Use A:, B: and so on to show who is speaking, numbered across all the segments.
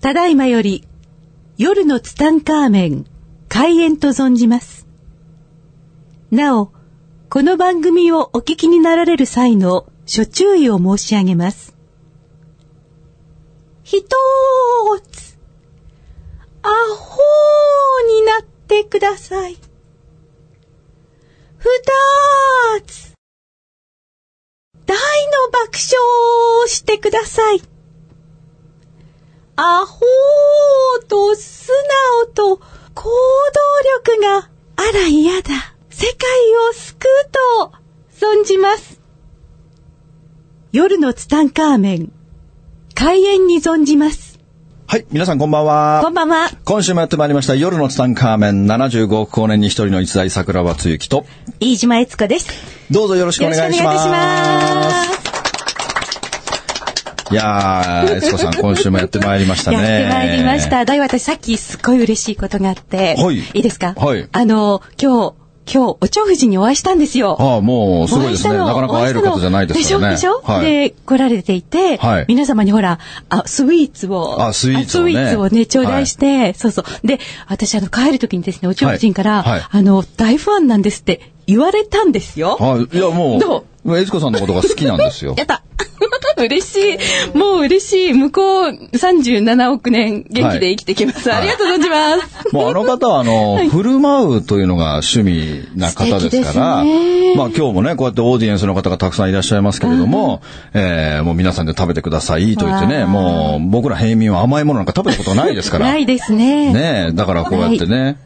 A: ただいまより夜のツタンカーメン開演と存じます。なお、この番組をお聞きになられる際の諸注意を申し上げます。ひとーつ、アホーになってください。ふたーつ、大の爆笑をしてください。アホーと素直と行動力があら嫌だ。世界を救うと存じます。夜のツタンカーメン、開演に存じます。
B: はい、皆さんこんばんは。
A: こんばんは。
B: 今週もやってまいりました夜のツタンカーメン75億光年に一人の一代桜庭つゆきと、
A: 飯島悦子です。
B: どうぞよろしくお願いします。
A: よろしくお願いします。
B: いやー、悦子さん今週もやってまいりましたね。
A: やってまいりました。だい私さっきすっごい嬉しいことがあって。
B: はい
A: いいですか？
B: はい
A: あの、今日、今日、お蝶夫人にお会いしたんですよ。
B: ああ、もうすごいですね。
A: お会したの
B: なかなか会える方じゃないですからね。
A: でしょ？でしょ、
B: はい。
A: で、来られていて、
B: はい
A: 皆様にほら、あ、スイーツを、
B: あスイーツをね
A: あスイーツをね、頂戴して、そうそう。で、私、あの、帰る時にですね、お蝶夫人から、
B: はいはい
A: あの、大ファンなんですって言われたんですよ。
B: はい。いや、も
A: ど
B: う、悦子さんのことが好きなんですよ
A: や。った 嬉しい。もう嬉しい。向こう37億年元気で生きてきます。
B: はい
A: ありがとうございます。
B: もうあの方は、あの、振る舞うというのが趣味な方ですから、まあ今日もね、こうやってオーディエンスの方がたくさんいらっしゃいますけれども、えーもう皆さんで食べてくださいと言ってね、もう僕ら平民は甘いものなんか食べたことないですから。
A: ないですね。
B: ねえ、だからこうやってね、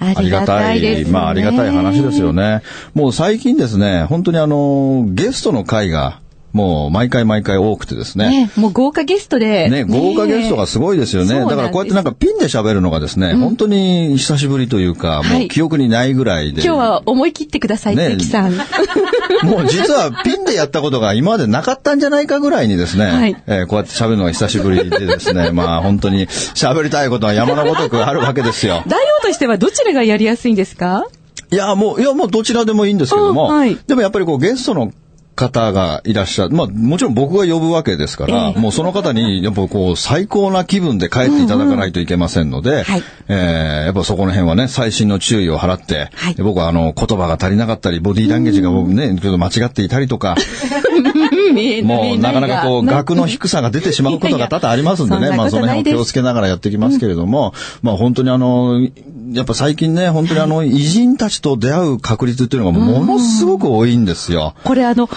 A: あ
B: りがたい、
A: ですね
B: まあありがたい話ですよ。ね。もう最近ですね、本当にあの、ゲストの会が、もう毎回毎回多くてですね。
A: ね、もう豪華ゲストで。
B: ね、豪華ゲストがすごいですよね。
A: そうなんです
B: だからこうやってなんかピンで喋るのがですね、本当に久しぶりというか、もう記憶にないぐらいで。
A: 今日は思い切ってください、
B: ね
A: 関さん。
B: もう実はピンでやったことが今までなかったんじゃないかぐらいにですね、
A: はい
B: えーこうやって喋るのが久しぶりでですね、まあ本当に喋りたいことは山のごとくあるわけですよ。
A: 大王としてはどちらがやりやすいんですか？
B: いや、もう、いや、もうどちらでもいいんですけども、
A: あはい
B: でもやっぱりこうゲストの方がいらっしゃる。まあ、もちろん僕が呼ぶわけですから、
A: ええ。
B: もうその方に、やっぱこう、最高な気分で帰っていただかないといけませんので、
A: はい。
B: えーやっぱそこの辺はね、細心の注意を払って、
A: はい。
B: で僕はあの、言葉が足りなかったり、ボディーランゲージが僕ね、ちょっと間違っていたりとか、もうなかなかこう、額の低さが出てしまうことが多々ありますんでね、まあその辺を気をつけながらやっていきますけれども、まあ本当にあの、やっぱ最近ね、本当にあの、偉人たちと出会う確率っていうのがものすごく多いんですよ。
A: これあの、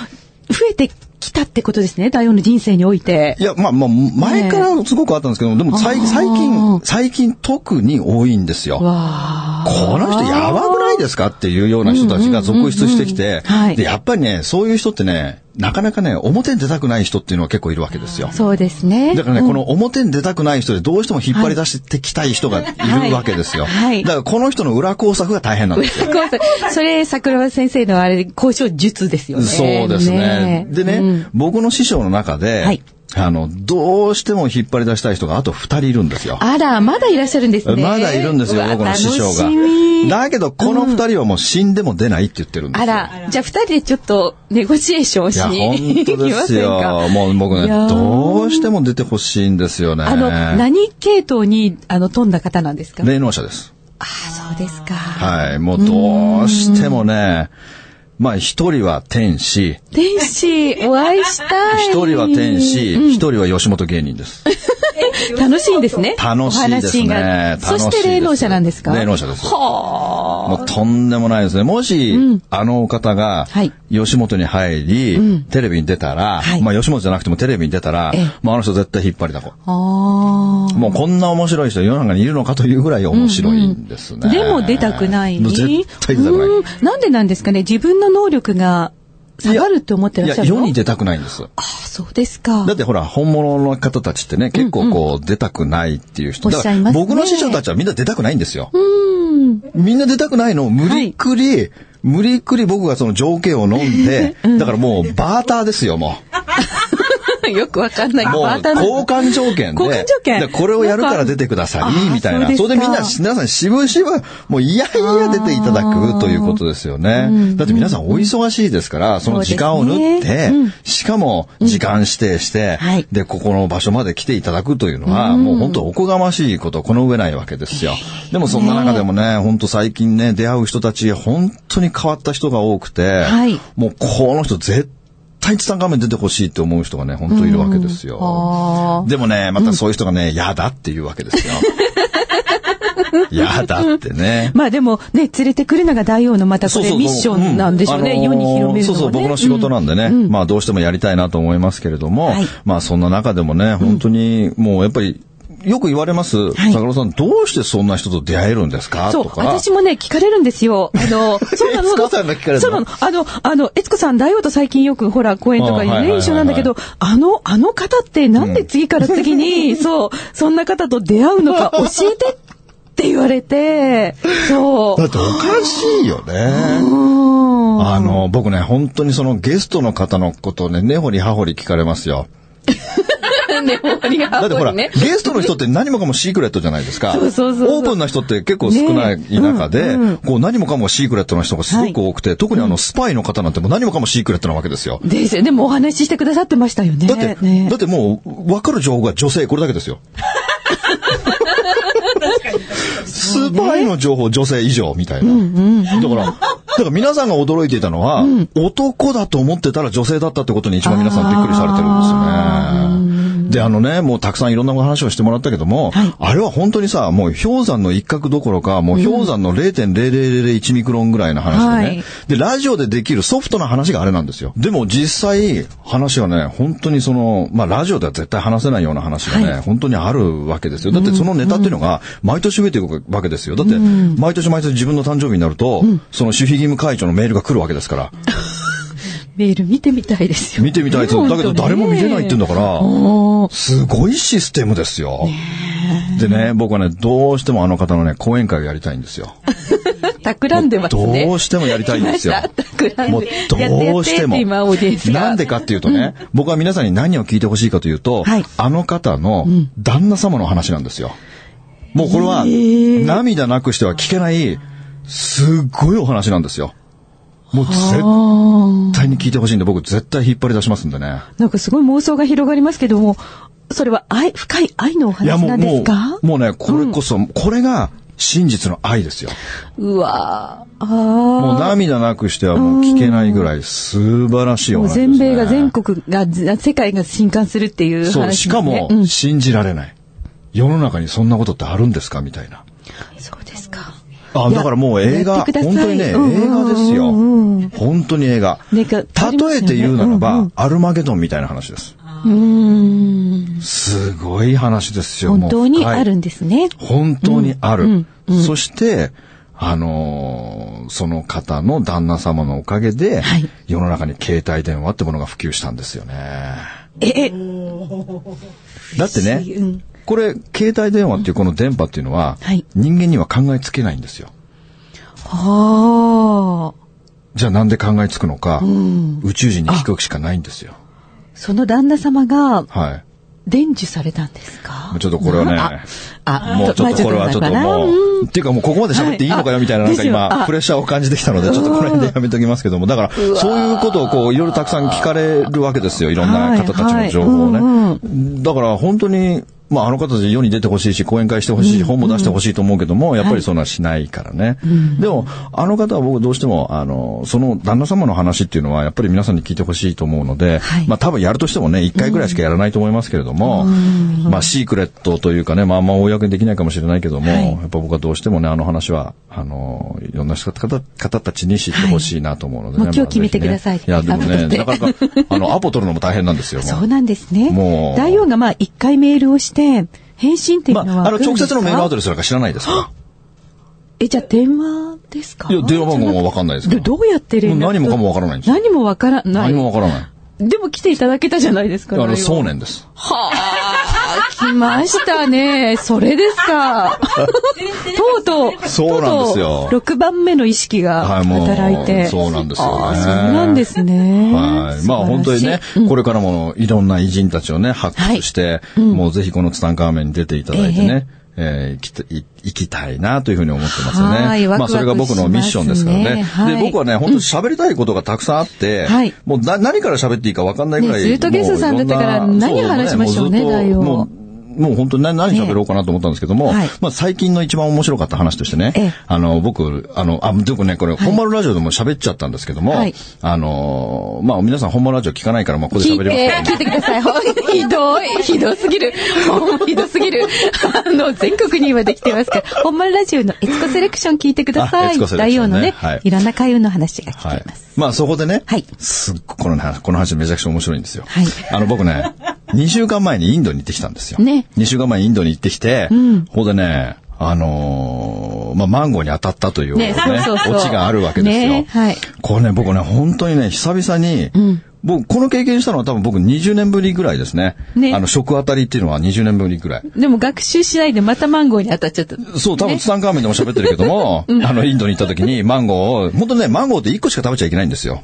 A: 増えてきたってことですね、大王の人生において。
B: いや、まあ、まあ、前からすごくあったんですけど、でも最近、最近特に多いんですよ。
A: わ
B: この人やばくないですか？っていうような人たちが続出してきて。やっぱりね、そういう人ってね、なかなかね、表に出たくない人っていうのは結構いるわけですよ。
A: そうですね。
B: だからね、
A: うん
B: この表に出たくない人でどうしても引っ張り出してきたい人がいるわけですよ。
A: はいはい
B: だからこの人の裏工作が大変なんですよ。
A: ごめんなさいそれ、桜庭先生のあれ、交渉術ですよね。
B: そうですね。でね、
A: うん
B: 僕の師匠の中で、
A: はい
B: あの、どうしても引っ張り出したい人があと二人いるんですよ。
A: あら、まだいらっしゃるんですね。
B: まだいるんですよ、僕の師匠が。だけど、この二人はもう死んでも出ないって言ってるんですよ。
A: あら、じゃあ二人でちょっとネゴシエーションをし
B: いや、
A: に
B: 本当です
A: 行きません
B: よ。
A: か？
B: もう僕ね、どうしても出てほしいんですよね。
A: あの、何系統に、あの、飛んだ方なんですか？
B: 霊能者です。
A: ああ、そうですか。
B: はい。もうどうしてもね、まあ一人は天使、
A: 天使、お会いしたい。
B: 一人は天使、一人は吉本芸人です。
A: 楽しいんですね。
B: 楽しいですね。
A: そして霊能者なんですか？
B: 霊能者です。
A: は
B: もうとんでもないですね。もし、あの方が
A: はい、
B: 吉本に入り、テレビに出たら、
A: はい
B: まあ吉本じゃなくてもテレビに出たら
A: ええ、
B: もうあの人絶対引っ張りだこ。
A: あ。ああ。
B: もうこんな面白い人世の中にいるのかというぐらい面白いんですね。
A: でも出たくない。
B: 絶対出たくない。
A: うんなんでなんですかね自分の能力が下がるって思ってらっしゃ
B: いや、
A: るの
B: 世に出たくないんです。
A: ああ、そうですか。
B: だってほら、本物の方たちってね、結構こう、出たくないっていう人。
A: おっしゃいますね
B: 僕の師匠たちはみんな出たくないんですよ。
A: うん。
B: みんな出たくないのを無理っくり、無理っくり僕がその条件を飲んで、だからもうバーターですよ、もう。
A: よくわかんない。
B: もう交換条件で。
A: 交換条件。
B: でこれをやるから出てください、みたいな。それでみんな、皆さん渋々、もういやいや出ていただくということですよね。だって皆さんお忙しいですから、その時間を縫って、
A: ね。うん。
B: しかも時間指定して、
A: はい。
B: で、ここの場所まで来ていただくというのは、もう本当おこがましいこと、この上ないわけですよ。でもそんな中でもね、本当最近ね、出会う人たち、本当に変わった人が多くて、
A: はい。
B: もうこの人絶対ツタン画面出てほしいって思う人がね、本当いるわけですよ。
A: あ
B: でもね、またそういう人がね、嫌だっていうわけですよ。嫌だってね。
A: まあでもね、連れてくるのが大王のまたこれミッションなんでしょうね。
B: ん
A: 世に広める。
B: そうそう、僕の仕事なんでね、まあどうしてもやりたいなと思いますけれども、
A: はい
B: まあそんな中でもね、本当にもうやっぱり、よく言われます、
A: はい
B: 坂野さん、どうしてそんな人と出会えるんですか？
A: そう。私もね、聞かれるんですよ。あの、そうなの。
B: 悦子さんが聞かれるの？
A: そうなの。あの、あの、悦子さん、大王と最近よく、ほら、公演とか
B: あはいはいはいはい
A: ね、一緒なんだけど、あの、あの方ってなんで次から次に、そう、そんな方と出会うのか 教えてって言われて、そう。
B: だっておかしいよね。
A: うん
B: あの、僕ね、本当にそのゲストの方のことをね、根掘り葉掘り聞かれますよ。
A: ね、もりが
B: だってほら、
A: ね
B: ゲストの人って何もかもシークレットじゃないですか。
A: そうそうそう
B: オープンな人って結構少ない中で、こう何もかもシークレットの人がすごく多くて、特にあのスパイの方なんてもう何もかもシークレットなわけですよ。
A: ですよ。でもお話ししてくださってましたよね。
B: だって、
A: ね
B: だってもう分かる情報が女性これだけですよ。スパイの情報女性以上みたいな。だから、だから皆さんが驚いていたのは、男だと思ってたら女性だったってことに一番皆さんびっくりされてるんですよね。で、あのね、もうたくさんいろんなお話をしてもらったけども、
A: はい。
B: あれは本当にさ、もう氷山の一角どころか、もう氷山の0.0001ミクロンぐらいの話でね、
A: はい。
B: で、ラジオでできるソフトな話があれなんですよ。でも実際、話はね、本当にその、まあラジオでは絶対話せないような話がね、
A: はい。
B: 本当にあるわけですよ。だってそのネタっていうのが、毎年増えていくわけですよ。だって、毎年毎年自分の誕生日になると、その守秘義務会長のメールが来るわけですから、
A: メール見てみたいですよ。
B: 見てみたいですだけど誰も見れないって言うんだから、すごいシステムですよ。でね、僕はね、どうしてもあの方のね、講演会をやりたいんですよ。
A: 企んでますね。
B: どうしてもやりたいんですよもうどうしても。なんでかっていうとね、僕は皆さんに何を聞いてほしいかというと、
A: はい
B: あの方の旦那様の話なんですよ。もうこれは、涙なくしては聞けない、すっごいお話なんですよ。もう絶対に聞いてほしいんで、僕絶対引っ張り出しますんでね。
A: なんかすごい妄想が広がりますけども、それは愛、深い愛のお話なんで
B: もう
A: すか、
B: もうね、これこそ、これが真実の愛ですよ。
A: うわーあ
B: もう
A: ー
B: 涙なくしてはもう聞けないぐらい素晴らしいお
A: もう
B: 話です、ね。
A: 全米が全国が、ず世界が震撼するっていう話ですね。
B: そう、しかも
A: うん、
B: 信じられない。世の中にそんなことってあるんですか？みたいな。
A: そう。
B: あ、だからもう映画、本当にね、映
A: うんうんうん
B: 画ですよ。本当に映画。例えて言うなら
A: うんう
B: ば
A: ん、
B: アルマゲドンみたいな話です。
A: うーん。
B: すごい話ですよ。
A: 本当にあるん
B: で
A: ですね。
B: 本当にある。
A: うん
B: そして、あのーその方の旦那様のおかげで、
A: はい
B: 世の中に携帯電話ってものが普及したんですよね。
A: え、え、
B: だってね、
A: うん
B: これ、携帯電話っていうこの電波っていうのは、
A: はい
B: 人間には考えつけないんですよ。
A: はあ。
B: じゃあなんで考えつくのか、
A: ん
B: 宇宙人に聞くしかないんですよ。
A: その旦那様が
B: はい。
A: 伝授されたんですか？
B: ちょっとこれはね
A: あ、あ
B: もうちょっとこれはちょっともう、っていうかもうここまで喋っていいのかよみたいななんか今、プレッシャーを感じてきたので、ちょっとこの辺でやめときますけども、だから、そういうことをこう、いろいろたくさん聞かれるわけですよ。いろんな方たちの情報をね。だから本当に、まああの方たち世に出てほしいし、講演会してほしいし、本も出してほしいと思うけども、やっぱりそんなしないからね。でも、あの方は僕どうしても、あの、その旦那様の話っていうのは、やっぱり皆さんに聞いてほしいと思うので、
A: はい。
B: まあ多分やるとしてもね、一回ぐらいしかやらないと思いますけれども、まあシークレットというかね、まああんま公にできないかもしれないけども、
A: はい。
B: やっぱ僕はどうしてもね、あの話は、あの、いろんな方方たちに知ってほしいなと思うのでね。
A: 今日決めてください。
B: いや、でもね、なかなか、あの、アポ取るのも大変なんですよ。
A: そうなんですね。
B: もう。
A: 大王がまあ一回メールをして、返信っていうのは、
B: まあ、あの、直接のメールアド
A: レ
B: レスなんか知らないですか
A: え、じゃあ電話ですか？
B: いや、電話番号もわかんないです。
A: どどうやって連絡？
B: 何もかもわからないんですよ。
A: 何もわからない。
B: 何もわからない。
A: でも来ていただけたじゃないですか。
B: あの、そうねんです。
A: はあ、来ましたね。それですか。とうとう、
B: そうなんですよ
A: とうとう6番目の意識が
B: はいもう
A: 働いて。
B: そうなんですよね
A: そうなんですね。
B: はい。まあ本当にね、これからもいろんな偉人たちをね、発掘して、もうぜひこのツタンカーメンに出ていただいてね、えー、きたい行きたいなというふうに思ってますよね。
A: はいワクワク
B: まあそれが僕のミッションですからね。
A: はい
B: で、僕はね、本当に喋りたいことがたくさんあって、
A: はい
B: もうな何から喋っていいか分かんないぐらい。
A: ねずっとゲストさんだったから何を話しましょうね
B: そもずっと
A: 内容
B: もうもう本当に何何喋ろうかなと思ったんですけども、
A: はい
B: まあ最近の一番面白かった話としてね、
A: ええ
B: あの、僕、あの、あ、でもね、これ、本丸ラジオでも喋っちゃったんですけども、
A: はい
B: あの、まあ皆さん本丸ラジオ聞かないから、まあここで喋ります
A: て、聞いてください。ひどい。ひどすぎる。ひどすぎる。あの、全国に今できてますから、本丸ラジオのエツコセレクション聞いてくだ
B: あ
A: さい。
B: エツコセレクションね
A: 大王のね、
B: はい
A: い、ろんな開運の話が聞
B: はい
A: けます。。
B: まあそこでね、
A: はい
B: すっごこの話、この話めちゃくちゃ面白いんですよ。
A: はい
B: あの僕ね、2週間前にインドに行ってきたんですよ。
A: ね
B: 2週間前にインドに行ってきて、
A: ん
B: ここでね、あのーまあ、マンゴーに当たったというね、
A: ね
B: オチがあるわけですよ。
A: ねはい
B: これね、僕ね、本当にね、久々に、僕、この経験したのは多分僕20年ぶりぐらいですね。
A: ね
B: あの、食当たりっていうのは20年ぶりぐらい。
A: でも学習しないでまたマンゴーに当たっちゃった。
B: そう、多分ツタンカーメンでも喋ってるけども、あの、インドに行った時にマンゴーを、本当ね、マンゴーって1個しか食べちゃいけないんですよ。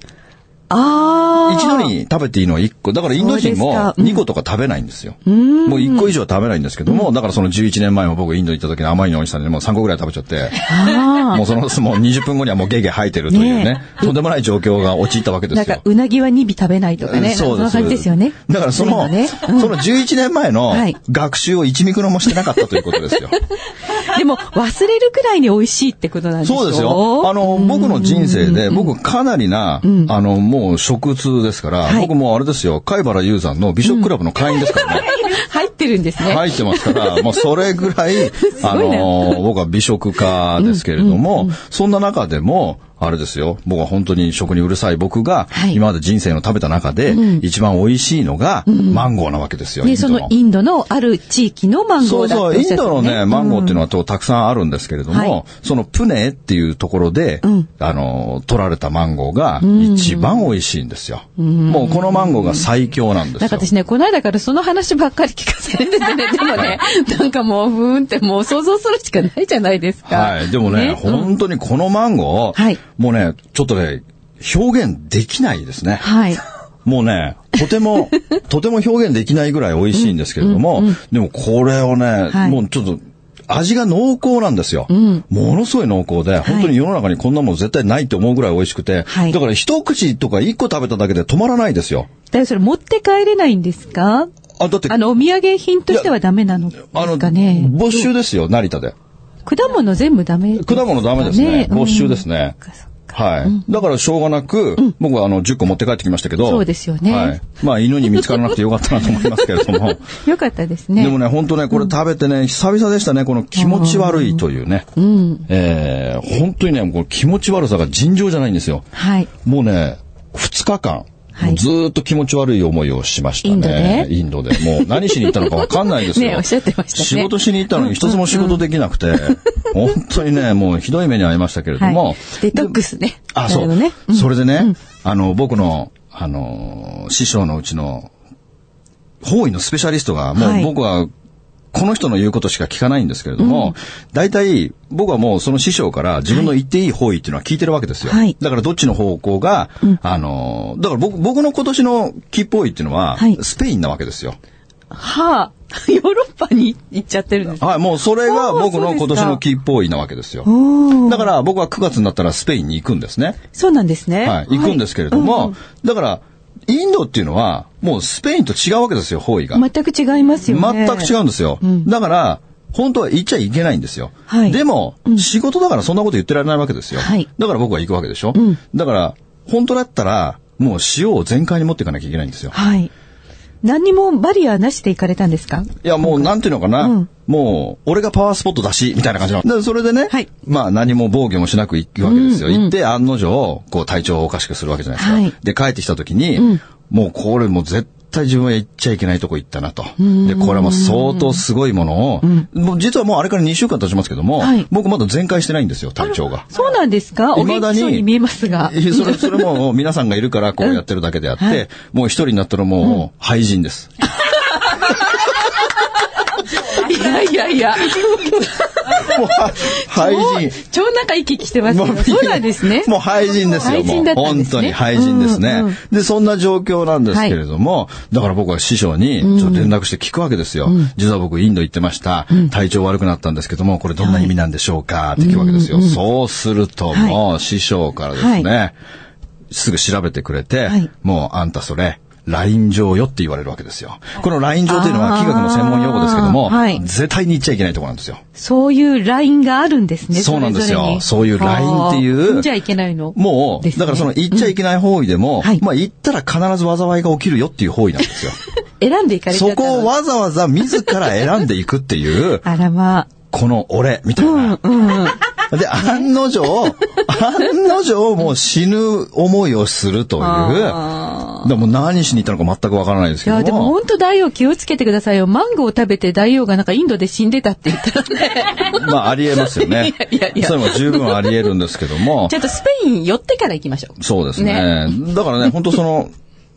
A: ああ。
B: 一度に食べていいのは1個。だからインド人も
A: そうですかうん
B: 2個とか食べないんですよ。もう1個以上は食べないんですけども、だからその11年前も僕インドに行った時に甘いのおじさんにもう3個ぐらい食べちゃって、
A: あ
B: もうその、もう20分後にはもうゲーゲー吐いてるというね
A: ね、
B: とんでもない状況が陥ったわけ
A: あ。
B: ですよ。
A: なんか、うなぎは2尾食べないとかね。
B: そうです。
A: んな感じですよね。
B: だからその、
A: ねうん
B: その11年前の
A: はい
B: 学習を1ミクロもしてなかったということですよ。
A: でも、忘れるくらいに美味しいってことなんですよ。
B: そうですよ。あの、僕の人生で、僕かなりな、あの、もう食通ですから、
A: はい
B: 僕もうあれですよ、貝原雄山の美食クラブの会員ですからね。
A: 入ってるんですね。
B: 入ってますから、もうそれぐらい、あの、僕は美食家ですけれども、そんな中でも、あれですよ、僕は本当に食にうるさい僕が、
A: はい。
B: 今まで人生の食べた中で、一番美味しいのが、マンゴーなわけですよ。
A: で、
B: インド
A: そのインドのある地域のマンゴーだって
B: そうインドのね、マンゴーっていうのはとたくさんあるんですけれども、
A: はい。
B: そのプネっていうところで、あの、取られたマンゴーが一番美味しいんですよ。もうこのマンゴーが最強なんですよ。
A: なんか私ね、この間からその話ばっかり聞かされててね、でもね、なんかもう、ふーんってもう想像するしかないじゃないですか。
B: はい。でもね、本当にこのマンゴー、
A: はい
B: もうね、ちょっとね、表現できないですね。
A: はい。
B: もうね、とても、とても表現できないぐらい美味しいんですけれども、でもこれをね、
A: はい
B: もうちょっと、味が濃厚なんですよ。ものすごい濃厚で、本当に世の中にこんなもん絶対ないって思うぐらい美味しくて、
A: はい
B: だから一口とか一個食べただけで止まらないですよ。
A: だそれ持って帰れないんですか？
B: あ、だって、
A: あの、お土産品としてはダメなのです
B: あの、
A: かね。
B: 没収ですよ、成田で。
A: 果物全部ダメ？ですか
B: 果物ダメですね。没収ですね。はい。だからしょうがなく、僕はあの10個持って帰ってきましたけど。
A: そうですよね
B: はい。まあ犬に見つからなくてよかったなと思いますけれども。
A: よかったですね。
B: でもね、本当ね、これ食べてね、久々でしたね、この気持ち悪いというね。えー本当にね、この気持ち悪さが尋常じゃないんですよ。
A: はい。
B: もうね、2日間。
A: はい
B: ずーっと気持ち悪い思いをしましたね。
A: インドで。
B: もう何しに行ったのかわかんないですよ。
A: ねおっしゃってましたね
B: 仕事しに行ったのに一つも仕事できなくて、本当にね、もうひどい目に遭いましたけれども。
A: はい。デトックスね。
B: あ、そう。
A: なるほどね。
B: それでね、あの、僕の、あの、師匠のうちの、方位のスペシャリストが、も
A: はい
B: う僕は、この人の言うことしか聞かないんですけれども、大体、僕はもうその師匠から自分の言っていい方位っていうのは聞いてるわけですよ。
A: はい
B: だからどっちの方向が、あの、だから僕、僕の今年の吉方位っていうのは
A: はい、
B: スペインなわけですよ。
A: はあ、ヨーロッパに行っちゃってるんですか
B: はい、もうそれが僕の今年の吉方位なわけですよ。だから僕は9月になったらスペインに行くんですね。
A: そうなんですね。
B: はい、行くんですけれども、だから、インドっていうのは、もうスペインと違うわけですよ、方位が。
A: 全く違いますよね。
B: 全く違うんですよ。だから、本当は行っちゃいけないんですよ。
A: はい
B: でも、仕事だからそんなこと言ってられないわけですよ。
A: はい
B: だから僕は行くわけでしょ。だから、本当だったら、もう塩を全開に持っていかなきゃいけないんですよ。
A: はい。何にもバリアなしで行かれたんですか？
B: いや、もう、なんていうのかな。
A: うん
B: もう、俺がパワースポットだし、みたいな感じの。で、それでね、
A: はい
B: まあ、何も防御もしなく行くわけですよ。行って、案の定、こう、体調をおかしくするわけじゃないですか。
A: はい
B: で、帰ってきた時に、もう、これもう絶対自分は行っちゃいけないとこ行ったなと。で、これも相当すごいものを、もう実はもうあれから2週間経ちますけども、
A: はい
B: 僕まだ全開してないんですよ、体調が。
A: そうなんですか？お元
B: 未だに
A: 気そうに見えますが。
B: それ、それも皆さんがいるからこうやってるだけであって、
A: はい
B: もう一人になったらもう、廃人です。
A: いやいやいや。
B: もう、廃人。
A: 超仲生き生きしてます。そうなんですね。
B: もう廃人ですよ、もう。本当に廃人ですね。で、そんな状況なんですけれども、だから僕は師匠に、ちょっと連絡して聞くわけですよ。実は僕、インド行ってました。体調悪くなったんですけども、これどんな意味なんでしょうかって聞くわけですよ。そうすると、もう、師匠からですね、すぐ調べてくれて、もう、あんたそれ、ライン上よって言われるわけですよ。このライン上というのは気学の専門用語ですけども、はい、絶対に言っちゃいけないところなんですよ。
A: そういうラインがあるんですね。
B: そうなんですよ。そういうラインっていう。
A: 言っちゃいけないの。
B: もう、ね、だからその言っちゃいけない方位でも、うんはい、まあ言ったら必ず災いが起きるよっていう方位なんですよ。
A: 選んでいかれ
B: ちゃったそこをわざわざ自ら選んでいくっていう。
A: あらまあ。
B: この俺、みたいな。うんうん、で、案の定、案の定もう死ぬ思いをするという。でも何しに行ったのか全くわからないですけどいや、
A: でも本当大王気をつけてくださいよ。マンゴーを食べて大王がなんかインドで死んでたって言ったらね。
B: まあ、ありえますよね。いやいやいや。それも十分ありえるんですけども。
A: ちょっとスペイン寄ってから行きましょ
B: う。そうですね。ねだからね、本当その、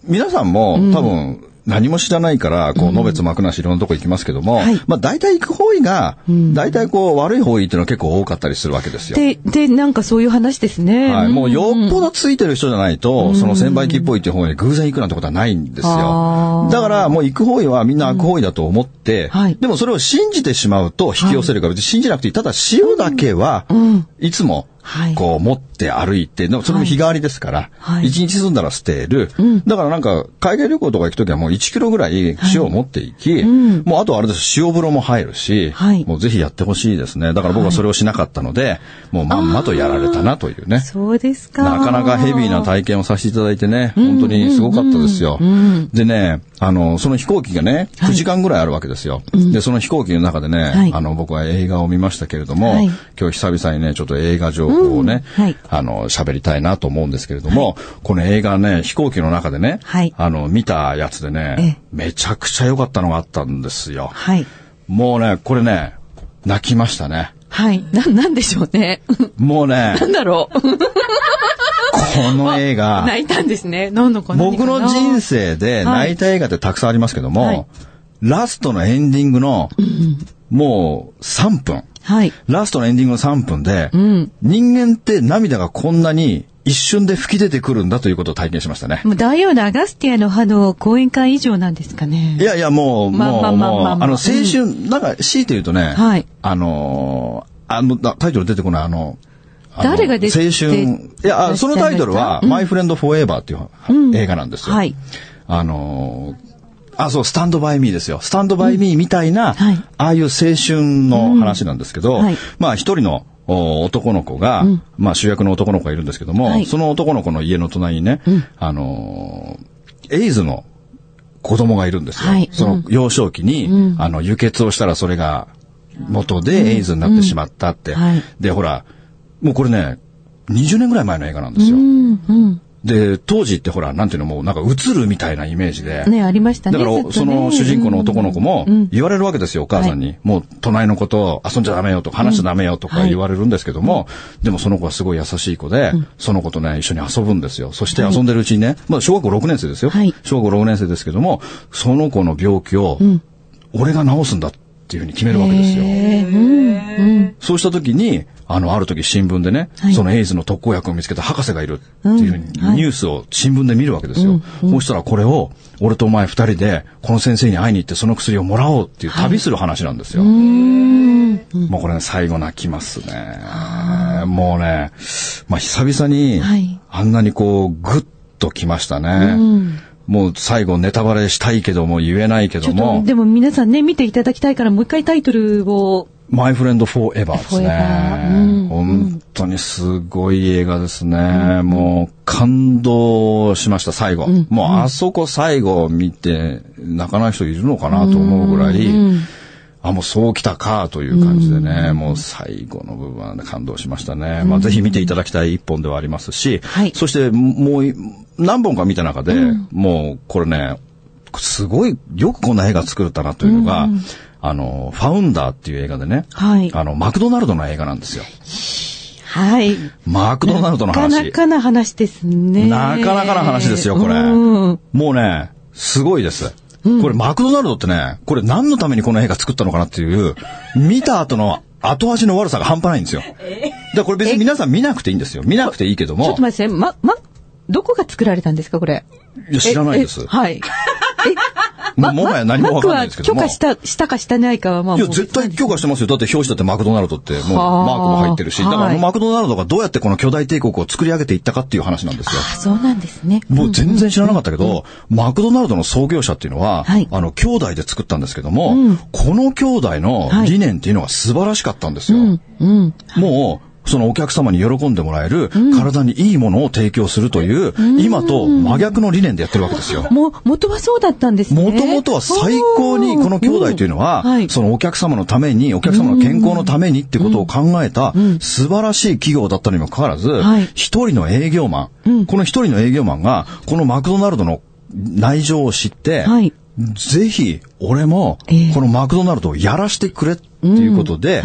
B: 皆さんも多分、うん何も知らないから、こう、のべつ幕なしいろんなとこ行きますけども、はい、まあ大体行く方位が、大体こう、悪い方位っていうのは結構多かったりするわけですよ。
A: で、で、なんかそういう話ですね。
B: はい。もうよっぽどついてる人じゃないと、その千倍機っぽいっていう方に偶然行くなんてことはないんですよ。だからもう行く方位はみんな悪方位だと思って、はい、でもそれを信じてしまうと引き寄せるから、別に信じなくていい。ただ塩だけは、いつも、こう持って歩いて、それも日替わりですから、はい、1日住んだら捨てる、だからなんか海外旅行とか行くときはもう1キロぐらい塩を持ってい。き、もうあとあれです、塩風呂も入るし、もうぜひやってほしいですね。だから僕はそれをしなかったので、もうまんまとやられたなというね。
A: そうですか。
B: なかなかヘビーな体験をさせていただいてね、本当にすごかったですよ。でね、あの、その飛行機がね、9時間ぐらいあるわけですよ。で、その飛行機の中でね、あの、僕は映画を見ましたけれども、今日久々にね、ちょっと映画情報をね、はい、あの、喋りたいなと思うんですけれども、はい、この映画ね、飛行機の中でね、はい、あの、見たやつでね、めちゃくちゃ良かったのがあったんですよ。はい、もうね、これね、泣きましたね。
A: はい。な、なんでしょうね。
B: もうね。
A: なんだろう。
B: この映画。
A: 泣いたんですね。なんのか僕
B: の人生で泣いた映画ってたくさんありますけども、はい、ラストのエンディングの、もう3分。はい。ラストのエンディングの3分で、うん、人間って涙がこんなに一瞬で吹き出てくるんだということを体験しましたね。
A: もう大王のアガスティアの葉の講演会以上なんですかね。
B: いやいや、もう、もう、もう、あの、青春、うん、なんか、強いて言うとね、はい。あのー、あの、タイトル出てこない、あの、
A: 誰が出て
B: 青春、いや、そのタイトルは、うん、マイフレンドフォーエバーっていう映画なんですよ。はい。あのーあ、そう、スタンドバイミーですよ。スタンドバイミーみたいな、うん。はい、ああいう青春の話なんですけど、うん。はい、まあ一人の男の子が、うん、まあ主役の男の子がいるんですけども、はい、その男の子の家の隣にね、あのー、エイズの子供がいるんですよ。その幼少期に、あの、輸血をしたらそれが元でエイズになってしまったって。で、ほら、もうこれね、20年ぐらい前の映画なんですよ。で、当時ってほら、なんていうのもうなんか映るみたいなイメージで。
A: ね、ありましたね。
B: だから、その主人公の男の子も言われるわけですよ、お母さんに。もう隣の子と遊んじゃダメよとか、話しちゃダメよとか言われるんですけども、でもその子はすごい優しい子で、その子とね、一緒に遊ぶんですよ。そして遊んでるうちにね、まあ小学校6年生ですよ。小学校6年生ですけども、その子の病気を、俺が治すんだっていうふうに決めるわけですよ。そうした時に、あの、ある時新聞でね、はい、そのエイズの特効薬を見つけた博士がいるっていうふうにニュースを新聞で見るわけですよ。うんそうしたらこれを、俺とお前二人で、この先生に会いに行ってその薬をもらおうっていう旅する話なんですよ。はい、もうこれね、最後泣きますね。もうね、まあ久々に、あんなにこう、ぐっときましたね。もう最後ネタバレしたいけども言えないけども。
A: でも皆さんね、見ていただきたいからもう一回タイトルを
B: マイフレンドフォーエバーですね。うん、本当にすごい映画ですね。うん、もう感動しました、最後。うん、もうあそこ最後見て泣かない人いるのかなと思うぐらい、あ、もうそうきたかという感じでね、もう最後の部分で感動しましたね。まあぜひ見ていただきたい一本ではありますし、はい、そしてもう何本か見た中で、もうこれね、すごいよくこんな映画作れたなというのが、あの、ファウンダーっていう映画でね、はい、あの、マクドナルドの映画なんですよ。
A: はい。
B: マクドナルドの話。
A: なかなかな話ですね。
B: なかなかな話ですよ、これ。うん、もうね、すごいです。これマクドナルドってね、これ何のためにこの映画作ったのかなっていう、見た後の後味の悪さが半端ないんですよ。だからこれ別に皆さん見なくていいんですよ。見なくていいけども。
A: ちょっと待って、ま、ま、どこが作られたんですか、これ？
B: いや、知らないです。
A: はい。
B: ももはや何もわかんないですけど
A: 許可した、したかしたないかはまあ。
B: いや、絶対許可してますよ。だって表紙だってマクドナルドってもうマークも入ってるし、だからマクドナルドがどうやってこの巨大帝国を作り上げていったかっていう話なんですよ。
A: あそうなんですね。
B: もう全然知らなかったけど、マクドナルドの創業者っていうのは、はい、あの、兄弟で作ったんですけども、うん、この兄弟の理念っていうのが素晴らしかったんですよ。うんうん、もう、そのお客様に喜んでもらえる、体にいいものを提供するという、今と真逆の理念でやってるわけですよ。
A: も、元はそうだったんですね。
B: 元々は最高にこの兄弟というのは、そのお客様のために、お客様の健康のためにってことを考えた素晴らしい企業だったにもかかわらず、一人の営業マン、この一人の営業マンが、このマクドナルドの内情を知って、ぜひ、俺も、このマクドナルドをやらしてくれっていうことで、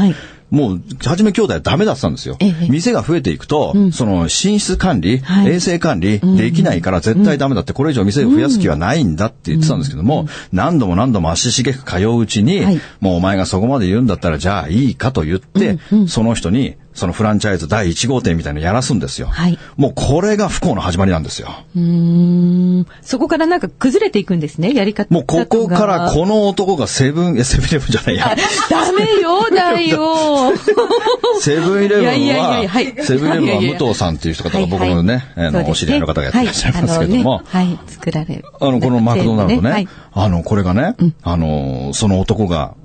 B: もう、はじめ兄弟はダメだったんですよ。店が増えていくと、うん、その、品質管理、はい、衛生管理、できないから絶対ダメだって、これ以上店を増やす気はないんだって言ってたんですけども、何度も何度も足しげく通ううちに、はい、もうお前がそこまで言うんだったら、じゃあいいかと言って、その人に、そのフランチャイズ第1号店みたいなのやらすんですよ。はい。もうこれが不幸の始まりなんですよ。
A: うん。そこからなんか崩れていくんですね、やり方
B: もうここからこの男がセブン、え、セブンイレブンじゃないや。
A: ダメよ、だよ。
B: セブンイレブンは、セブンイレブンは武藤さんっていう人方が僕のね、あの、お知り合いの方がやってらっしゃいますけども。
A: はい、作られる。
B: あの、このマクドナルドね、あの、これがね、あの、その男が、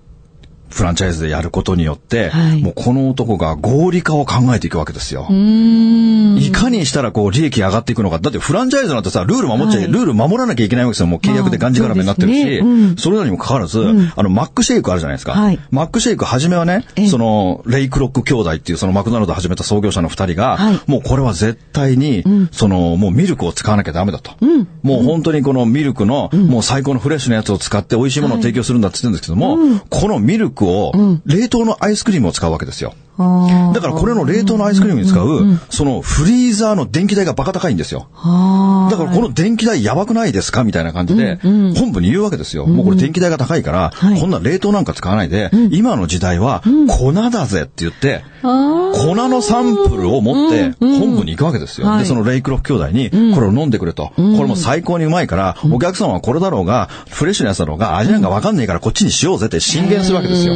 B: フランチャイズでやることによって、はい、もうこの男が合理化を考えていくわけですよ。いかにしたらこう利益上がっていくのか。だってフランチャイズなんてさ、ルール守っちゃ、はい、ルール守らなきゃいけないわけですよ。もう契約でがんじがらめになってるし、そねうん、それなにもかかわらず、うん、あの、マックシェイクあるじゃないですか。はい、マックシェイク初めはね、その、レイクロック兄弟っていうそのマクドナルド始めた創業者の二人が、もうこれは絶対に、その、もうミルクを使わなきゃダメだと。もう本当にこのミルクの、もう最高のフレッシュなやつを使って美味しいものを提供するんだって言ってるんですけども、このミルクを、冷凍のアイスクリームを使うわけですよ。だからこれの冷凍のアイスクリームに使う、そのフリーザーの電気代がバカ高いんですよ。だからこの電気代やばくないですかみたいな感じで、本部に言うわけですよ。もうこれ電気代が高いから、こんな冷凍なんか使わないで、今の時代は粉だぜって言って、粉のサンプルを持って本部に行くわけですよ。で、そのレイクロフ兄弟に、これを飲んでくれと。これも最高にうまいから、お客様はこれだろうが、フレッシュなやつだろうが、味なんかわかんねえからこっちにしようぜって進言するわけですよ。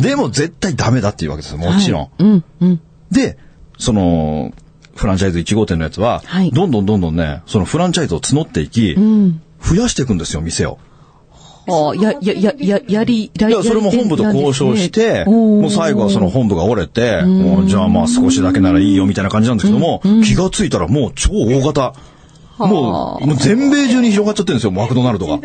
B: でも絶対ダメだっていうわけですよ。もちろん。うんうん、で、その、フランチャイズ1号店のやつは、はい、どんどんどんどんね、そのフランチャイズを募っていき、うん、増やしていくんですよ、店を。
A: ああ、や、や、や、や、やり、い
B: や、それも本部と交渉して、もう最後はその本部が折れて、もうじゃあまあ少しだけならいいよみたいな感じなんですけども、気がついたらもう超大型。もう、もう全米中に広がっちゃってるんですよ、マクドナルドが。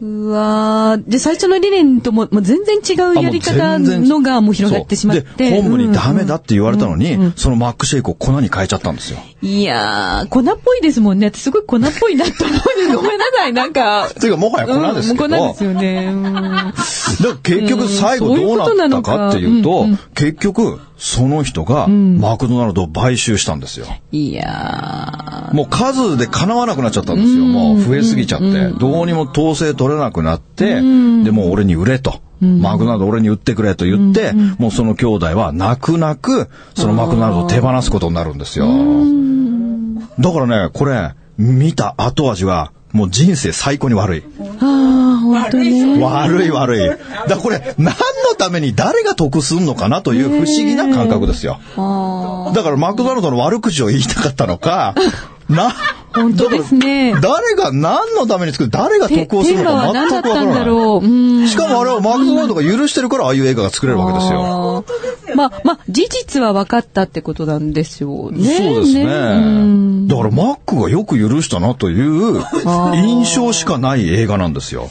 A: うわで、最初の理念とも、もう全然違うやり方のがもう広がってしまって。
B: で、本部にダメだって言われたのに、うんうん、そのマックシェイクを粉に変えちゃったんですよ。
A: いやー、粉っぽいですもんね。すごい粉っぽいなと思うごめんなさい、なんか。
B: ていうか、もはや粉ですけど。
A: うん、粉ですよね。うん、だか
B: ら結局最後どうなったかっていうと、結局、その人がマクドナルドを買収したんですよ。
A: いや
B: もう数で叶わなくなっちゃったんですよ。もう増えすぎちゃって。どうにも統制取れなくなって、で、もう俺に売れと。マクドナルド俺に売ってくれと言って、もうその兄弟は泣く泣く、そのマクドナルドを手放すことになるんですよ。だからね、これ、見た後味は、もう人生最高に悪い。
A: ああ、本当に。
B: 悪い悪い。だこれ、何のために誰が得すんのかなという不思議な感覚ですよ。だからマクドナルドの悪口を言いたかったのか、な、
A: 本当ですね。
B: 誰が何のために作る、誰が得をするのか全くわからない。しかもあれはマクドナルドが許してるからああいう映画が作れるわけですよ。
A: まあ、まあ、事実は分かったってことなんですよね。
B: そうですね。ねだからマックがよく許したなという印象しかない映画なんですよ。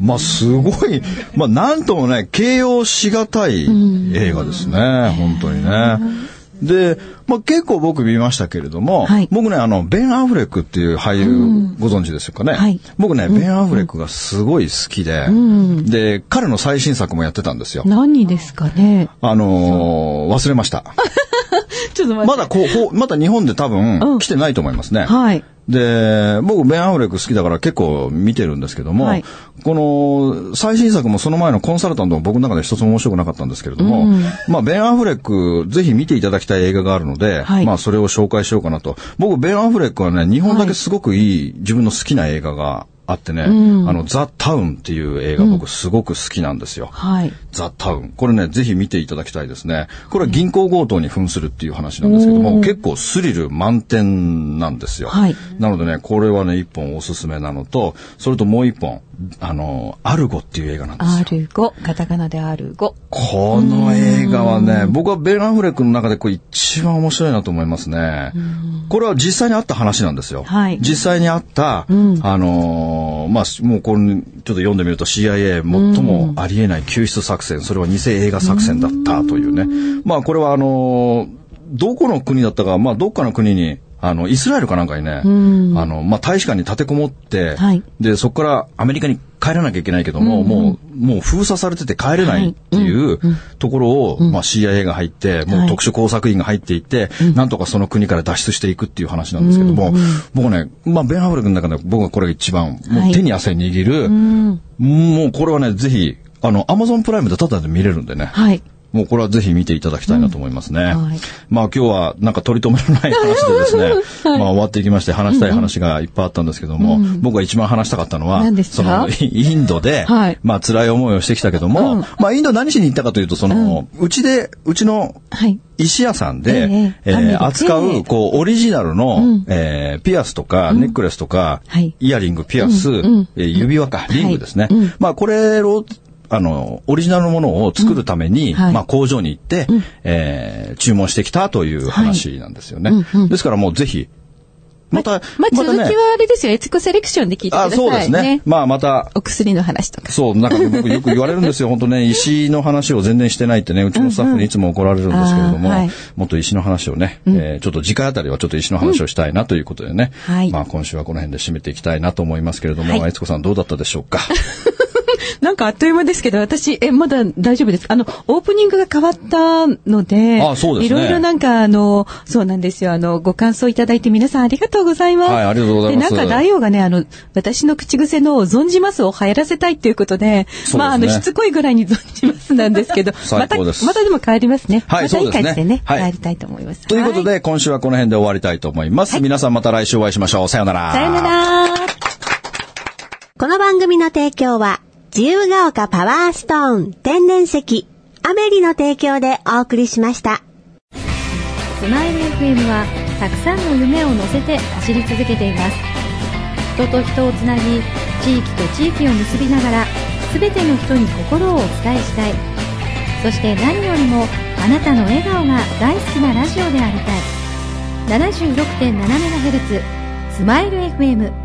B: まあすごい、まあなんともね、形容しがたい映画ですね、本当にね。で、まあ、結構僕見ましたけれども、はい、僕ね、あの、ベン・アフレックっていう俳優、ご存知ですかね、はい、僕ね、ベン・アフレックがすごい好きで、うん、で、彼の最新作もやってたんですよ。
A: 何ですかね
B: あのー、忘れました。ちょっと待って。まだこう、まだ日本で多分来てないと思いますね。はい。で、僕、ベン・アフレック好きだから結構見てるんですけども、
A: はい。
B: この最新作もその前のコンサルタントも僕の中で一つも面白くなかったんですけれども、まあ、ベン・アフレック、ぜひ見ていただきたい映画があるので、
A: はい。
B: まあ、それを紹介しようかなと。僕、ベン・アフレックはね、日本だけすごくいい、自分の好きな映画があってね、あの、ザ・タウンっていう映画僕すごく好きなんですよ。
A: はい。
B: ザ・タウン。これね、ぜひ見ていただきたいですね。これは銀行強盗に扮するっていう話なんですけども、結構スリル満点なんですよ。
A: はい
B: なのでね、これはね、一本おすすめなのと、それともう一本、あの、アルゴっていう映画なんですよ。
A: アルゴ。カタカナでアルゴ。
B: この映画はね、僕はベン・アフレックの中でこれ一番面白いなと思いますね。これは実際にあった話なんですよ。
A: はい
B: 実際にあった、あのーまあ、もうこれ、ちょっと読んでみると CIA 最もありえない救出作戦、それは偽映画作戦だったというね。まあ、これはあのーどこの国だったか、まあ、どっかの国に、あの、イスラエルかなんかにね、あの、まあ、大使館に立てこもって、
A: はい。
B: で、そこからアメリカに帰らなきゃいけないけども、もう、もう封鎖されてて帰れないっていうところを、まあ CIA が入って、もう特殊工作員が入っていって、なんとかその国から脱出していくっていう話なんですけども、僕ね、まあベン・ハフレックの中で僕はこれが一番、もう手に汗握る、もうこれはね、ぜひ、あの、アマゾンプライムでタダで見れるんでね。
A: はい。
B: もうこれはぜひ見ていただきたいなと思いますね。
A: はい。
B: まあ今日はなんか取り留めのない話でですね、まあ終わっていきまして話したい話がいっぱいあったんですけども、僕が一番話したかったのはそ
A: か？
B: のインドで、
A: はい。
B: まあ辛い思いをしてきたけども、まあインド何しに行ったかというと、その、うちで、うちの
A: はい。
B: 石屋さんで、
A: ええ
B: えー扱う、
A: ええ。
B: こう、オリジナルの、えーピアスとか、ネックレスとか、
A: はい。
B: イヤリング、ピアス、えー指輪か、リングですね。まあ、これを、あの、オリジナルのものを作るために、
A: はい
B: まあ、工場に行って、えー注文してきたという話なんですよね。ですからもうぜひ、また、
A: まあ、
B: た
A: 続きはあれですよ。エツコセレクションで聞いてくださ
B: あ、
A: いね。
B: そうですね。まあ、また、
A: お薬の話とか。
B: そう、なんか僕よく言われるんですよ。本当ね、石の話を全然してないってね、うちのスタッフにいつも怒られるんですけれども、
A: あーはい
B: もっと石の話をね、えーちょっと次回あたりはちょっと石の話をしたいなということでね、
A: はい
B: まあ今週はこの辺で締めていきたいなと思いますけれども、
A: はい
B: あいつこさんどうだったでしょうか？
A: なんかあっという間ですけど、私、え、まだ大丈夫ですか？あの、オープニングが変わったので、
B: あそうですね
A: いろいろなんかあの、そうなんですよ。あの、ご感想いただいて皆さんありがとうございます。
B: はいありがとうございます
A: で、なんか大王がね、あの、私の口癖の存じますを流行らせたいっていうことで、
B: ね
A: まあ、あの、しつこいぐらいに存じますなんですけど、また、またでも帰りますね。
B: はい
A: またいい感じで
B: ね、はい
A: 帰りたいと思います。
B: ということで、
A: は
B: 今週はこの辺で終わりたいと思います。皆さんまた来週お会いしましょう。さようなら。
A: さよなら。
C: この番組の提供は、自由が丘パワーストーン天然石、アメリの提供でお送りしました。
D: スマイル FM はたくさんの夢を乗せて走り続けています。人と人をつなぎ地域と地域を結びながら全ての人に心をお伝えしたい。そして何よりもあなたの笑顔が大好きなラジオでありたい。76.7MHz スマイル FM